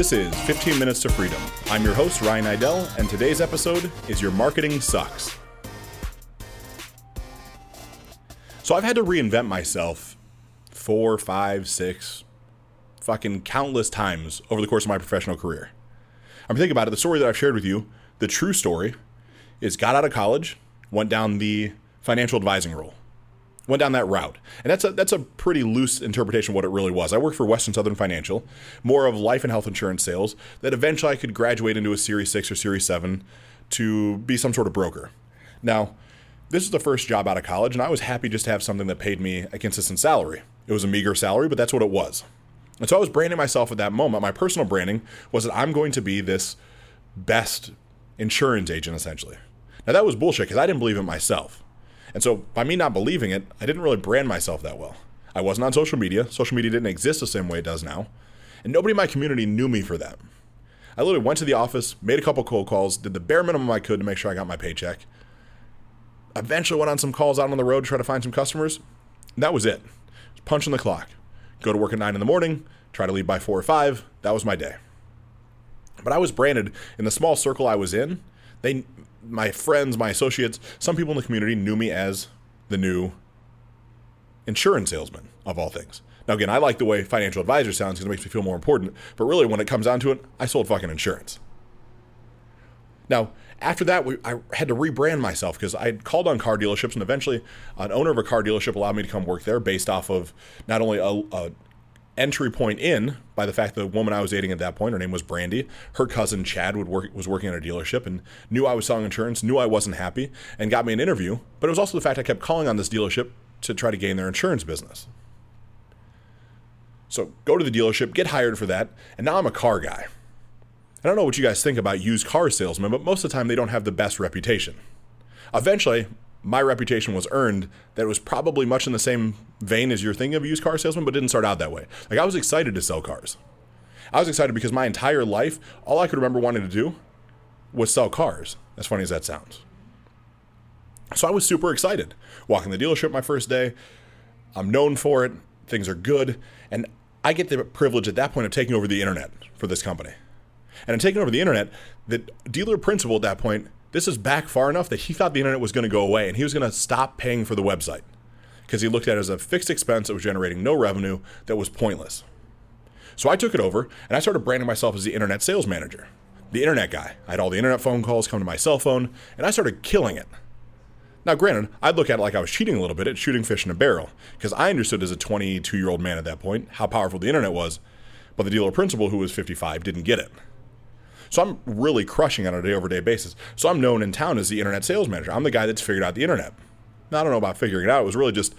This is 15 Minutes to Freedom. I'm your host, Ryan Niddel, and today's episode is Your Marketing Sucks. So I've had to reinvent myself four, five, six, fucking countless times over the course of my professional career. I'm thinking about it. The story that I've shared with you, the true story, is got out of college, went down the financial advising role went down that route. And that's a that's a pretty loose interpretation of what it really was. I worked for Western Southern Financial, more of life and health insurance sales, that eventually I could graduate into a Series 6 or Series 7 to be some sort of broker. Now, this is the first job out of college, and I was happy just to have something that paid me a consistent salary. It was a meager salary, but that's what it was. And so I was branding myself at that moment. My personal branding was that I'm going to be this best insurance agent, essentially. Now, that was bullshit because I didn't believe it myself. And so by me not believing it, I didn't really brand myself that well. I wasn't on social media. Social media didn't exist the same way it does now. And nobody in my community knew me for that. I literally went to the office, made a couple cold calls, did the bare minimum I could to make sure I got my paycheck. Eventually went on some calls out on the road to try to find some customers. That was it. Punching the clock. Go to work at 9 in the morning, try to leave by 4 or 5. That was my day. But I was branded in the small circle I was in. They my friends, my associates, some people in the community knew me as the new insurance salesman of all things. Now, again, I like the way financial advisor sounds because it makes me feel more important. But really, when it comes down to it, I sold fucking insurance. Now, after that, we, I had to rebrand myself because I called on car dealerships, and eventually, an owner of a car dealership allowed me to come work there based off of not only a, a entry point in by the fact that the woman I was dating at that point, her name was Brandy, her cousin Chad would work, was working at a dealership and knew I was selling insurance, knew I wasn't happy, and got me an interview. But it was also the fact I kept calling on this dealership to try to gain their insurance business. So go to the dealership, get hired for that, and now I'm a car guy. I don't know what you guys think about used car salesmen, but most of the time they don't have the best reputation. Eventually, my reputation was earned that it was probably much in the same vein as you're thinking of a used car salesman, but didn't start out that way. Like I was excited to sell cars. I was excited because my entire life, all I could remember wanting to do was sell cars. As funny as that sounds. So I was super excited. Walking the dealership my first day. I'm known for it. Things are good. And I get the privilege at that point of taking over the internet for this company. And in taking over the internet, the dealer principal at that point this is back far enough that he thought the internet was going to go away and he was going to stop paying for the website because he looked at it as a fixed expense that was generating no revenue that was pointless. So I took it over and I started branding myself as the internet sales manager, the internet guy. I had all the internet phone calls come to my cell phone and I started killing it. Now, granted, I'd look at it like I was cheating a little bit at shooting fish in a barrel because I understood as a 22 year old man at that point how powerful the internet was, but the dealer principal, who was 55, didn't get it. So I'm really crushing on a day over day basis. So I'm known in town as the internet sales manager. I'm the guy that's figured out the internet. Now, I don't know about figuring it out. It was really just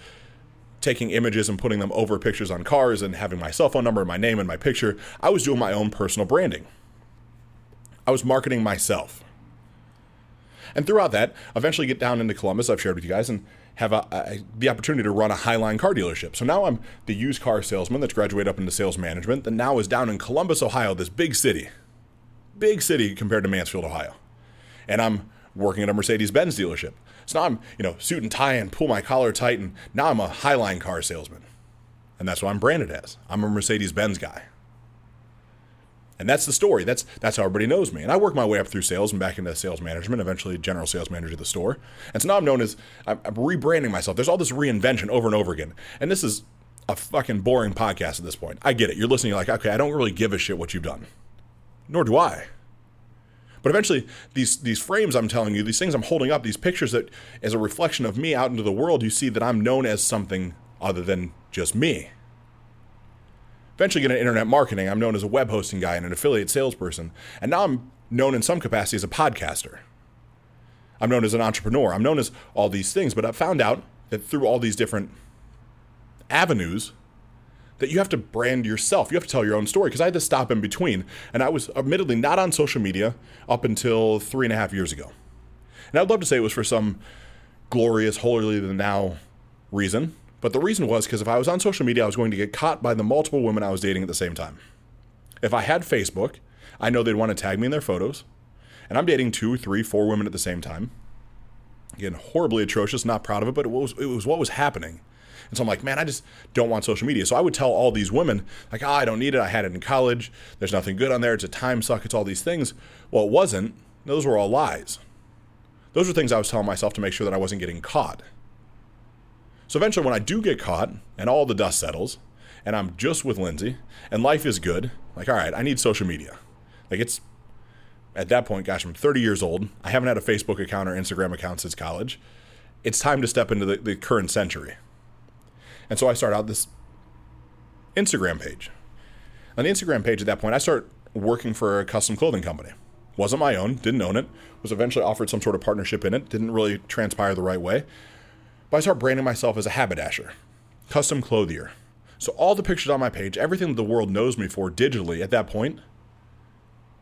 taking images and putting them over pictures on cars and having my cell phone number, and my name, and my picture. I was doing my own personal branding. I was marketing myself. And throughout that, eventually get down into Columbus, I've shared with you guys, and have a, a, the opportunity to run a Highline car dealership. So now I'm the used car salesman that's graduated up into sales management, that now is down in Columbus, Ohio, this big city big city compared to Mansfield, Ohio. And I'm working at a Mercedes Benz dealership. So now I'm, you know, suit and tie and pull my collar tight, and now I'm a Highline car salesman. And that's what I'm branded as. I'm a Mercedes Benz guy. And that's the story. That's that's how everybody knows me. And I work my way up through sales and back into sales management, eventually general sales manager of the store. And so now I'm known as I'm, I'm rebranding myself. There's all this reinvention over and over again. And this is a fucking boring podcast at this point. I get it. You're listening, you're like, okay, I don't really give a shit what you've done nor do I. But eventually, these these frames I'm telling you, these things I'm holding up, these pictures that as a reflection of me out into the world, you see that I'm known as something other than just me. Eventually, get into internet marketing. I'm known as a web hosting guy and an affiliate salesperson, and now I'm known in some capacity as a podcaster. I'm known as an entrepreneur. I'm known as all these things, but I found out that through all these different avenues, that you have to brand yourself. You have to tell your own story because I had to stop in between. And I was admittedly not on social media up until three and a half years ago. And I'd love to say it was for some glorious, holier than now reason. But the reason was because if I was on social media, I was going to get caught by the multiple women I was dating at the same time. If I had Facebook, I know they'd want to tag me in their photos. And I'm dating two, three, four women at the same time. Again, horribly atrocious, not proud of it, but it was, it was what was happening. And so I'm like, man, I just don't want social media. So I would tell all these women, like, oh, I don't need it. I had it in college. There's nothing good on there. It's a time suck. It's all these things. Well, it wasn't. Those were all lies. Those were things I was telling myself to make sure that I wasn't getting caught. So eventually, when I do get caught and all the dust settles, and I'm just with Lindsay, and life is good, like, all right, I need social media. Like, it's at that point, gosh, I'm 30 years old. I haven't had a Facebook account or Instagram account since college. It's time to step into the, the current century. And so I start out this Instagram page. On the Instagram page at that point, I start working for a custom clothing company. Wasn't my own, didn't own it, was eventually offered some sort of partnership in it, didn't really transpire the right way. But I start branding myself as a haberdasher, custom clothier. So all the pictures on my page, everything that the world knows me for digitally at that point,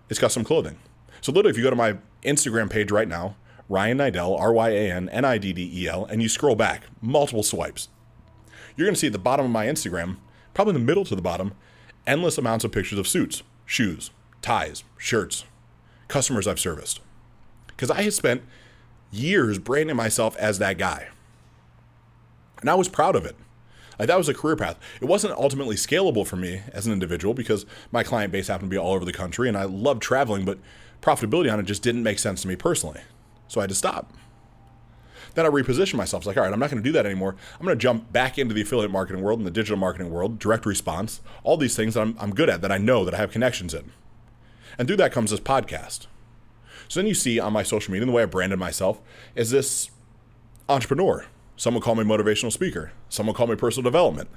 is custom clothing. So literally, if you go to my Instagram page right now, Ryan Niddel, R Y A N N I D D E L, and you scroll back multiple swipes, you're going to see at the bottom of my Instagram, probably in the middle to the bottom, endless amounts of pictures of suits, shoes, ties, shirts, customers I've serviced. Because I had spent years branding myself as that guy. And I was proud of it. Like that was a career path. It wasn't ultimately scalable for me as an individual because my client base happened to be all over the country and I loved traveling, but profitability on it just didn't make sense to me personally. So I had to stop. Then I repositioned myself. It's like, all right, I'm not going to do that anymore. I'm going to jump back into the affiliate marketing world and the digital marketing world, direct response, all these things that I'm, I'm good at, that I know, that I have connections in. And through that comes this podcast. So then you see on my social media, and the way I branded myself is this entrepreneur. Some will call me motivational speaker. Some will call me personal development.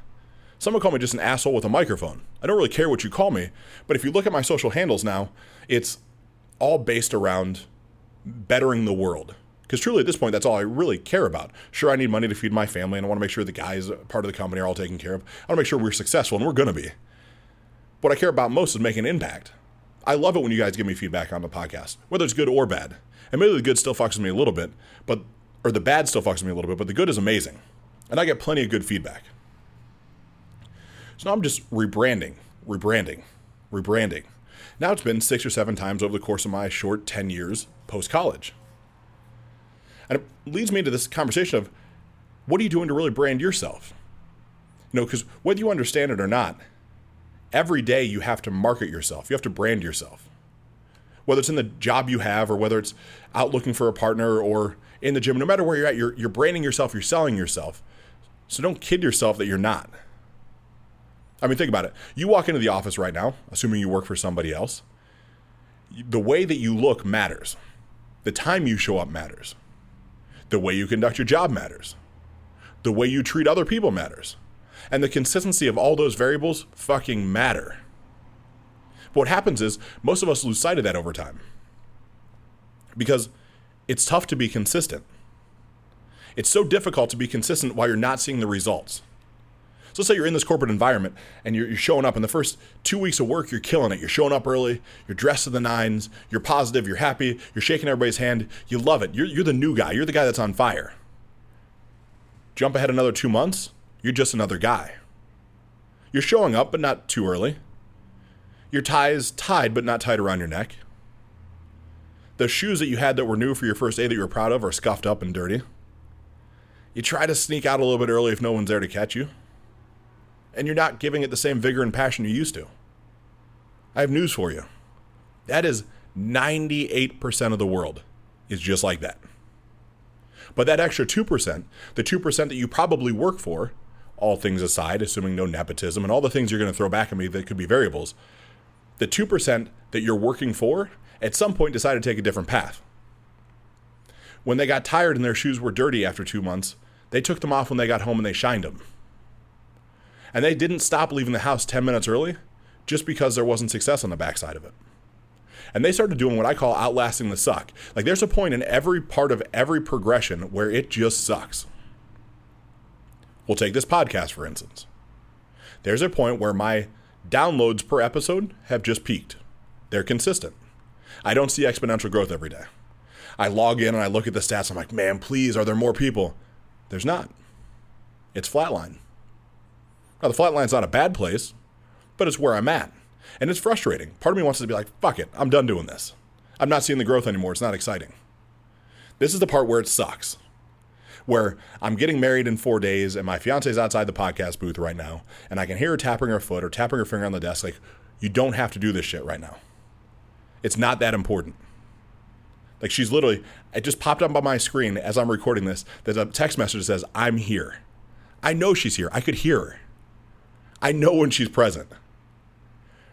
Some will call me just an asshole with a microphone. I don't really care what you call me, but if you look at my social handles now, it's all based around bettering the world. Because truly, at this point, that's all I really care about. Sure, I need money to feed my family, and I want to make sure the guys, part of the company, are all taken care of. I want to make sure we're successful, and we're going to be. What I care about most is making an impact. I love it when you guys give me feedback on the podcast, whether it's good or bad. And maybe the good still fucks with me a little bit, but or the bad still fucks with me a little bit, but the good is amazing. And I get plenty of good feedback. So now I'm just rebranding, rebranding, rebranding. Now it's been six or seven times over the course of my short 10 years post college. And it leads me to this conversation of what are you doing to really brand yourself? You know, because whether you understand it or not, every day you have to market yourself, you have to brand yourself. Whether it's in the job you have or whether it's out looking for a partner or in the gym, no matter where you're at, you're, you're branding yourself, you're selling yourself. So don't kid yourself that you're not. I mean, think about it. You walk into the office right now, assuming you work for somebody else. The way that you look matters. The time you show up matters. The way you conduct your job matters. The way you treat other people matters. And the consistency of all those variables fucking matter. But what happens is most of us lose sight of that over time. Because it's tough to be consistent. It's so difficult to be consistent while you're not seeing the results. So let's say you're in this corporate environment and you're, you're, showing up in the first two weeks of work, you're killing it. You're showing up early, you're dressed to the nines, you're positive, you're happy, you're shaking everybody's hand, you love it. You're, you're the new guy, you're the guy that's on fire. Jump ahead another two months, you're just another guy. You're showing up, but not too early. Your tie is tied, but not tied around your neck. The shoes that you had that were new for your first day that you were proud of are scuffed up and dirty. You try to sneak out a little bit early if no one's there to catch you and you're not giving it the same vigor and passion you used to. I have news for you. That is 98% of the world is just like that. But that extra 2%, the 2% that you probably work for, all things aside, assuming no nepotism and all the things you're going to throw back at me that could be variables, the 2% that you're working for at some point decided to take a different path. When they got tired and their shoes were dirty after two months, they took them off when they got home and they shined them. And they didn't stop leaving the house 10 minutes early just because there wasn't success on the backside of it. And they started doing what I call outlasting the suck. Like there's a point in every part of every progression where it just sucks. We'll take this podcast, for instance. There's a point where my downloads per episode have just peaked. They're consistent. I don't see exponential growth every day. I log in and I look at the stats. I'm like, man, please, are there more people? There's not. It's flatline. Now, the flatline's not a bad place, but it's where I'm at. And it's frustrating. Part of me wants to be like, fuck it, I'm done doing this. I'm not seeing the growth anymore. It's not exciting. This is the part where it sucks. where I'm getting married in four days and my fiance's outside the podcast booth right now, and I can hear her tapping her foot or tapping her finger on the desk. Like, you don't have to do this shit right now. It's not that important. Like, she's literally, it just popped up on my screen as I'm recording this. There's a text message that says, I'm here. I know she's here. I could hear her. I know when she's present.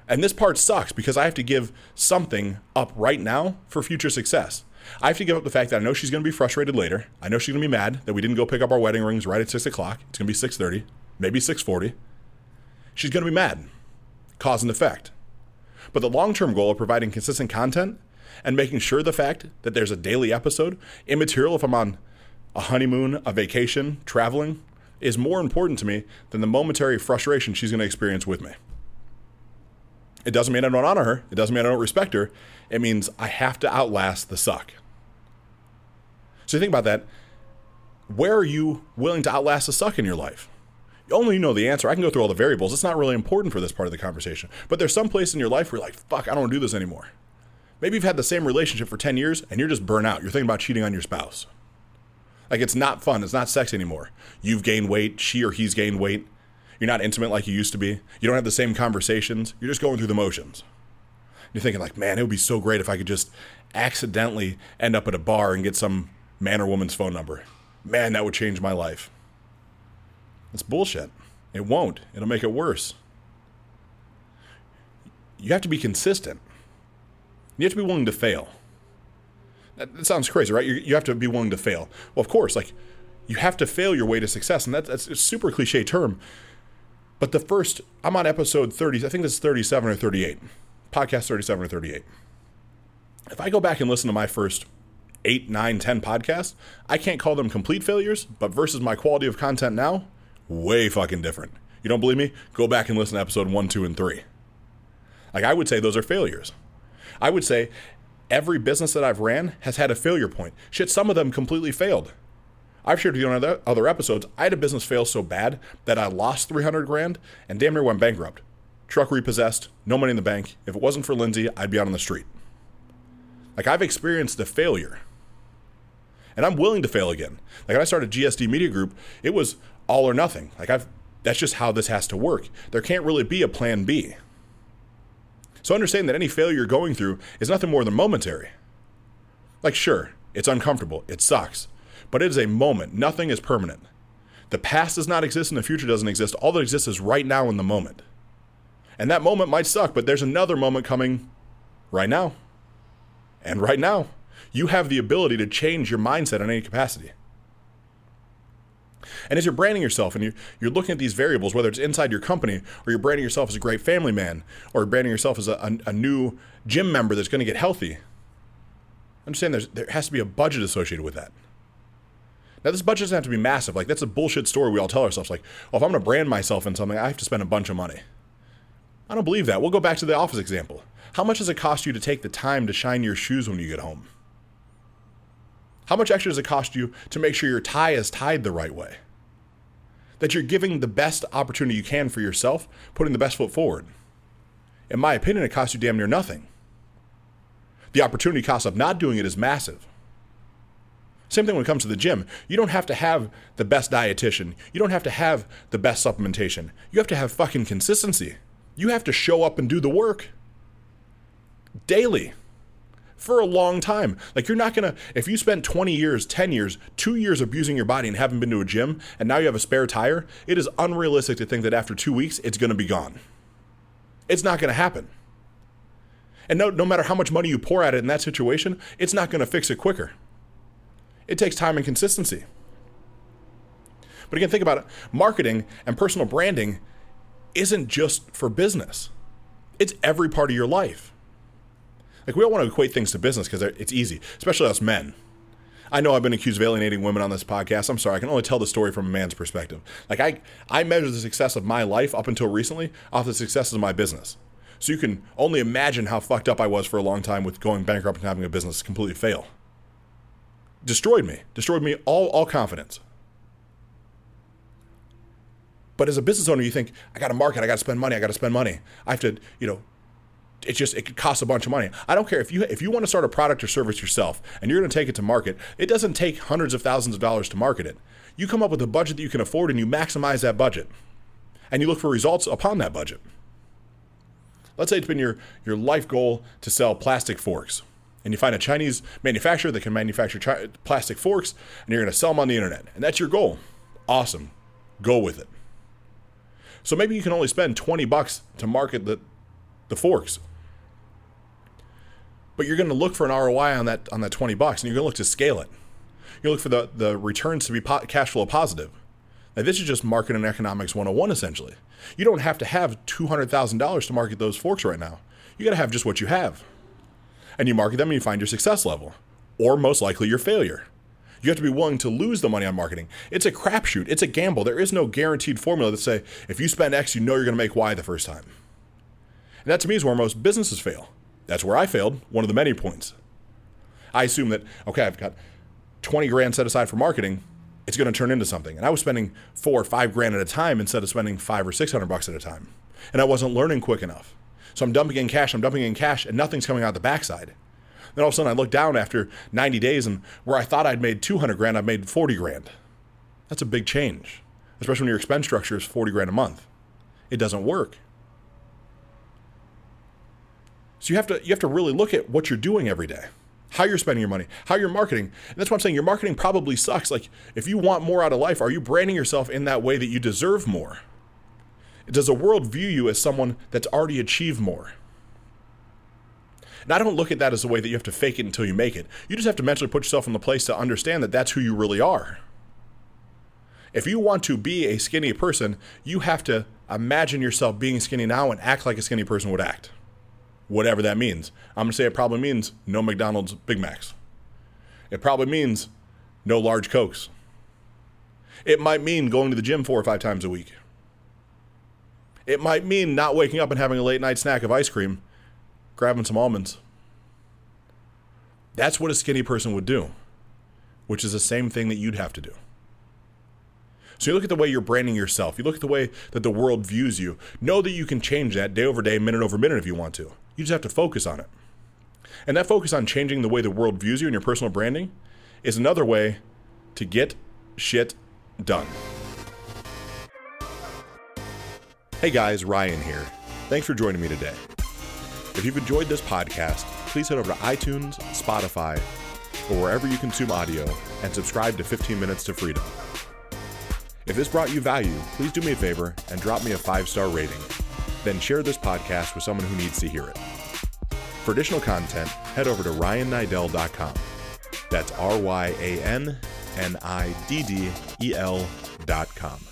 And this part sucks because I have to give something up right now for future success. I have to give up the fact that I know she's going to be frustrated later. I know she's going to be mad that we didn't go pick up our wedding rings right at six o'clock. It's going to be six thirty, maybe six forty. She's going to be mad, cause and effect. But the long-term goal of providing consistent content and making sure the fact that there's a daily episode, immaterial if I'm on a honeymoon, a vacation, traveling, is more important to me than the momentary frustration she's going to experience with me. It doesn't mean I don't honor her. It doesn't mean I don't respect her. It means I have to outlast the suck. So you think about that. Where are you willing to outlast the suck in your life? You only know the answer. I can go through all the variables. It's not really important for this part of the conversation. But there's some place in your life where you're like, fuck, I don't want to do this anymore. Maybe you've had the same relationship for 10 years and you're just burnt out. You're thinking about cheating on your spouse. Like it's not fun. It's not sex anymore. You've gained weight. She or he's gained weight. You're not intimate like you used to be. You don't have the same conversations. You're just going through the motions. You're thinking like, man, it would be so great if I could just accidentally end up at a bar and get some man or woman's phone number. Man, that would change my life. It's bullshit. It won't. It'll make it worse. You have to be consistent. You have to be willing to fail. That, that sounds crazy, right? You, you have to be willing to fail. Well, of course, like you have to fail your way to success, and that, that's a super cliche term. But the first, I'm on episode 30, I think this is 37 or 38, podcast 37 or 38. If I go back and listen to my first eight, nine, 10 podcasts, I can't call them complete failures, but versus my quality of content now, way fucking different. You don't believe me? Go back and listen to episode one, two, and three. Like, I would say those are failures. I would say every business that I've ran has had a failure point. Shit, some of them completely failed. I've shared with you on other, other episodes. I had a business fail so bad that I lost 300 grand and damn near went bankrupt. Truck repossessed, no money in the bank. If it wasn't for Lindsay, I'd be out on the street. Like I've experienced the failure. And I'm willing to fail again. Like when I started GSD Media Group, it was all or nothing. Like I've that's just how this has to work. There can't really be a plan B. So understand that any failure you're going through is nothing more than momentary. Like sure, it's uncomfortable, it sucks but it is a moment. Nothing is permanent. The past does not exist and the future doesn't exist. All that exists is right now in the moment. And that moment might suck, but there's another moment coming right now. And right now, you have the ability to change your mindset in any capacity. And as you're branding yourself and you're, you're looking at these variables, whether it's inside your company or you're branding yourself as a great family man or branding yourself as a, a, a new gym member that's going to get healthy, understand there's, there has to be a budget associated with that. Now, this budget doesn't have to be massive. Like, that's a bullshit story we all tell ourselves. Like, oh, if I'm going to brand myself in something, I have to spend a bunch of money. I don't believe that. We'll go back to the office example. How much does it cost you to take the time to shine your shoes when you get home? How much extra does it cost you to make sure your tie is tied the right way? That you're giving the best opportunity you can for yourself, putting the best foot forward. In my opinion, it costs you damn near nothing. The opportunity cost of not doing it is massive. Same thing when it comes to the gym. You don't have to have the best dietitian. You don't have to have the best supplementation. You have to have fucking consistency. You have to show up and do the work daily for a long time. Like you're not gonna if you spent 20 years, 10 years, two years abusing your body and haven't been to a gym, and now you have a spare tire, it is unrealistic to think that after two weeks it's gonna be gone. It's not gonna happen. And no, no matter how much money you pour at it in that situation, it's not gonna fix it quicker. It takes time and consistency. But again, think about it marketing and personal branding isn't just for business, it's every part of your life. Like, we don't want to equate things to business because it's easy, especially us men. I know I've been accused of alienating women on this podcast. I'm sorry. I can only tell the story from a man's perspective. Like I, I measure the success of my life up until recently off the successes of my business. So you can only imagine how fucked up I was for a long time with going bankrupt and having a business completely fail destroyed me, destroyed me all, all confidence. But as a business owner, you think, I got to market, I got to spend money, I got to spend money. I have to, you know, It just it could cost a bunch of money. I don't care if you if you want to start a product or service yourself and you're going to take it to market. It doesn't take hundreds of thousands of dollars to market it. You come up with a budget that you can afford and you maximize that budget. And you look for results upon that budget. Let's say it's been your your life goal to sell plastic forks and you find a Chinese manufacturer that can manufacture chi- plastic forks, and you're going to sell them on the internet, and that's your goal. Awesome, go with it. So maybe you can only spend 20 bucks to market the, the forks. But you're going to look for an ROI on that on that 20 bucks and you're going to look to scale it. You look for the, the returns to be po- cash flow positive. Now, this is just marketing and economics 101 essentially. You don't have to have $200,000 to market those forks right now. You got to have just what you have. And you market them and you find your success level, or most likely your failure. You have to be willing to lose the money on marketing. It's a crapshoot. It's a gamble. There is no guaranteed formula that say if you spend X, you know you're going to make Y the first time. And that to me is where most businesses fail. That's where I failed. One of the many points. I assume that okay, I've got 20 grand set aside for marketing. It's going to turn into something. And I was spending four or five grand at a time instead of spending five or six hundred bucks at a time. And I wasn't learning quick enough. So I'm dumping in cash. I'm dumping in cash, and nothing's coming out the backside. Then all of a sudden I look down after 90 days and where I thought I'd made 200 grand, I've made 40 grand. That's a big change, especially when your expense structure is 40 grand a month. It doesn't work. So you have to you have to really look at what you're doing every day. How you're spending your money, how you're marketing. And that's what I'm saying. Your marketing probably sucks. Like if you want more out of life, are you branding yourself in that way that you deserve more? Does the world view you as someone that's already achieved more? And I don't look at that as a way that you have to fake it until you make it. You just have to mentally put yourself in the place to understand that that's who you really are. If you want to be a skinny person, you have to imagine yourself being skinny now and act like a skinny person would act. Whatever that means. I'm going to say it probably means no McDonald's Big Macs. It probably means no large Cokes. It might mean going to the gym four or five times a week. It might mean not waking up and having a late night snack of ice cream grabbing some almonds. That's what a skinny person would do, which is the same thing that you'd have to do. So you look at the way you're branding yourself, you look at the way that the world views you. Know that you can change that day over day, minute over minute if you want to. You just have to focus on it. And that focus on changing the way the world views you and your personal branding is another way to get shit done. Hey guys, Ryan here. Thanks for joining me today. If you've enjoyed this podcast, please head over to iTunes, Spotify, or wherever you consume audio and subscribe to 15 Minutes to Freedom. If this brought you value, please do me a favor and drop me a five star rating. Then share this podcast with someone who needs to hear it. For additional content, head over to ryanniddel.com. That's R Y A N N I D D E L.com.